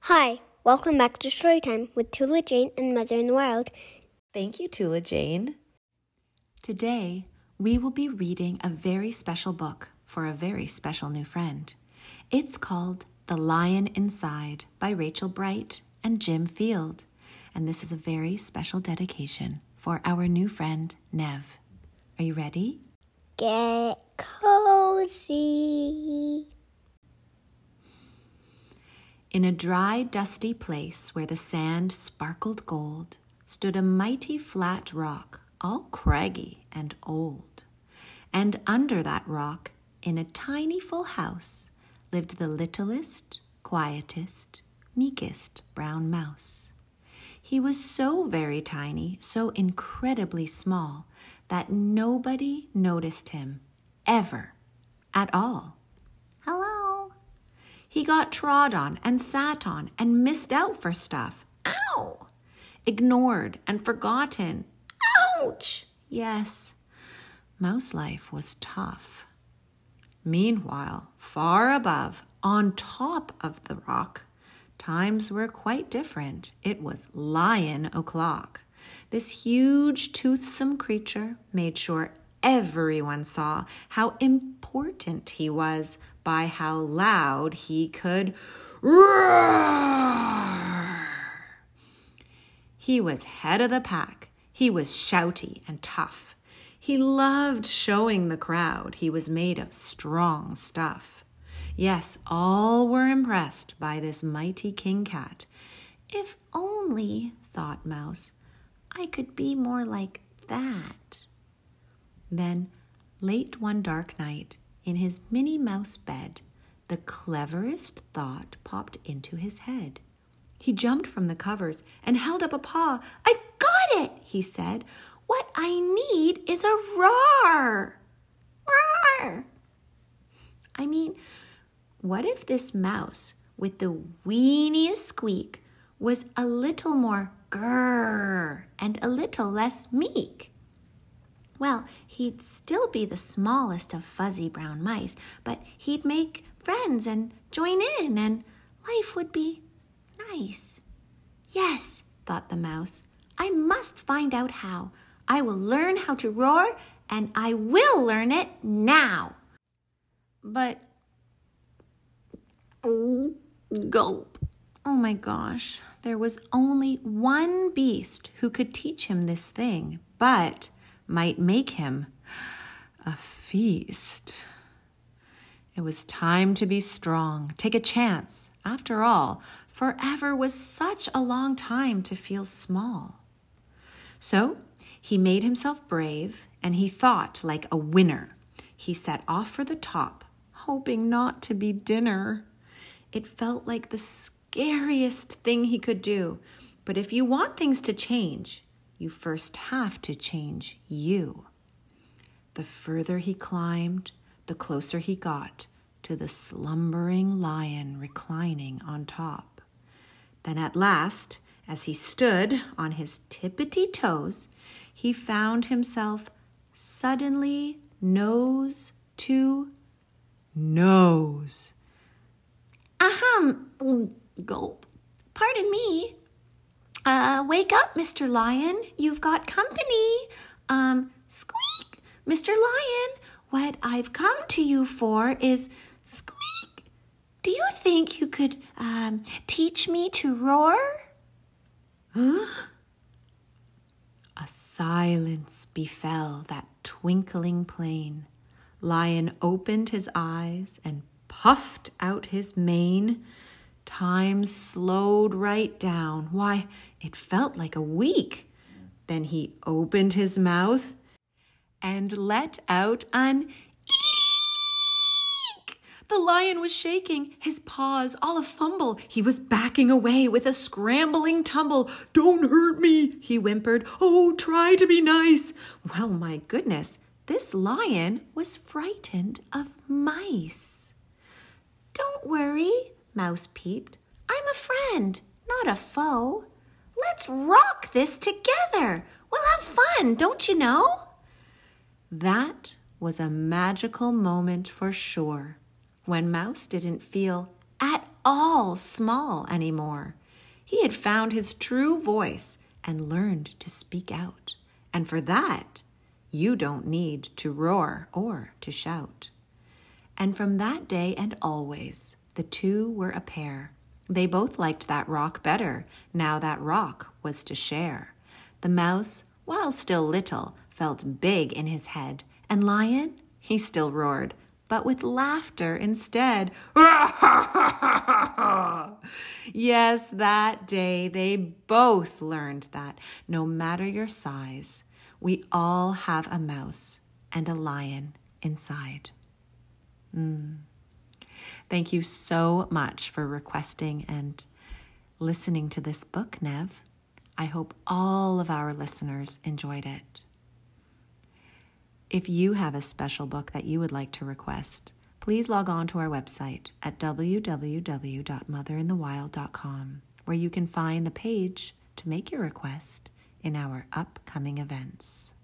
Hi, welcome back to Storytime with Tula Jane and Mother in the Wild. Thank you, Tula Jane. Today, we will be reading a very special book for a very special new friend. It's called The Lion Inside by Rachel Bright and Jim Field. And this is a very special dedication for our new friend, Nev. Are you ready? Get cozy. In a dry, dusty place where the sand sparkled gold stood a mighty flat rock, all craggy and old. And under that rock, in a tiny full house, lived the littlest, quietest, meekest brown mouse. He was so very tiny, so incredibly small, that nobody noticed him ever at all. He got trod on and sat on and missed out for stuff. Ow! Ignored and forgotten. Ouch! Yes, mouse life was tough. Meanwhile, far above, on top of the rock, times were quite different. It was lion o'clock. This huge, toothsome creature made sure everyone saw how important he was by how loud he could roar. He was head of the pack. He was shouty and tough. He loved showing the crowd he was made of strong stuff. Yes, all were impressed by this mighty king cat. If only, thought Mouse, I could be more like that. Then, late one dark night, in his Minnie Mouse bed, the cleverest thought popped into his head. He jumped from the covers and held up a paw. I've got it, he said. What I need is a roar. Roar. I mean, what if this mouse with the weeniest squeak was a little more grrr and a little less meek? Well, he'd still be the smallest of fuzzy brown mice, but he'd make friends and join in, and life would be nice. Yes, thought the mouse, I must find out how. I will learn how to roar, and I will learn it now. But Gulp. Oh my gosh, there was only one beast who could teach him this thing, but might make him a feast. It was time to be strong, take a chance. After all, forever was such a long time to feel small. So he made himself brave and he thought like a winner. He set off for the top, hoping not to be dinner. It felt like the scariest thing he could do. But if you want things to change, you first have to change you. The further he climbed, the closer he got to the slumbering lion reclining on top. Then at last, as he stood on his tippity toes, he found himself suddenly nose to nose. Ahem, gulp. Pardon me. Uh, wake up, Mr. Lion. You've got company. Um, squeak, Mr. Lion. What I've come to you for is squeak. Do you think you could um, teach me to roar? A silence befell that twinkling plain. Lion opened his eyes and puffed out his mane. Time slowed right down. Why, it felt like a week. Then he opened his mouth and let out an eek. The lion was shaking, his paws all a fumble. He was backing away with a scrambling tumble. Don't hurt me, he whimpered. Oh, try to be nice. Well, my goodness, this lion was frightened of mice. Don't worry, Mouse peeped. I'm a friend, not a foe. Let's rock this together. We'll have fun, don't you know? That was a magical moment for sure. when Mouse didn't feel at all small anymore. He had found his true voice and learned to speak out. And for that, you don't need to roar or to shout. And from that day and always, the two were a pair. They both liked that rock better, now that rock was to share. The mouse, while still little, felt big in his head, and Lion, he still roared, but with laughter instead. yes, that day they both learned that no matter your size, we all have a mouse and a lion inside. Mm. Thank you so much for requesting and listening to this book, Nev. I hope all of our listeners enjoyed it. If you have a special book that you would like to request, please log on to our website at www.motherinthewild.com, where you can find the page to make your request in our upcoming events.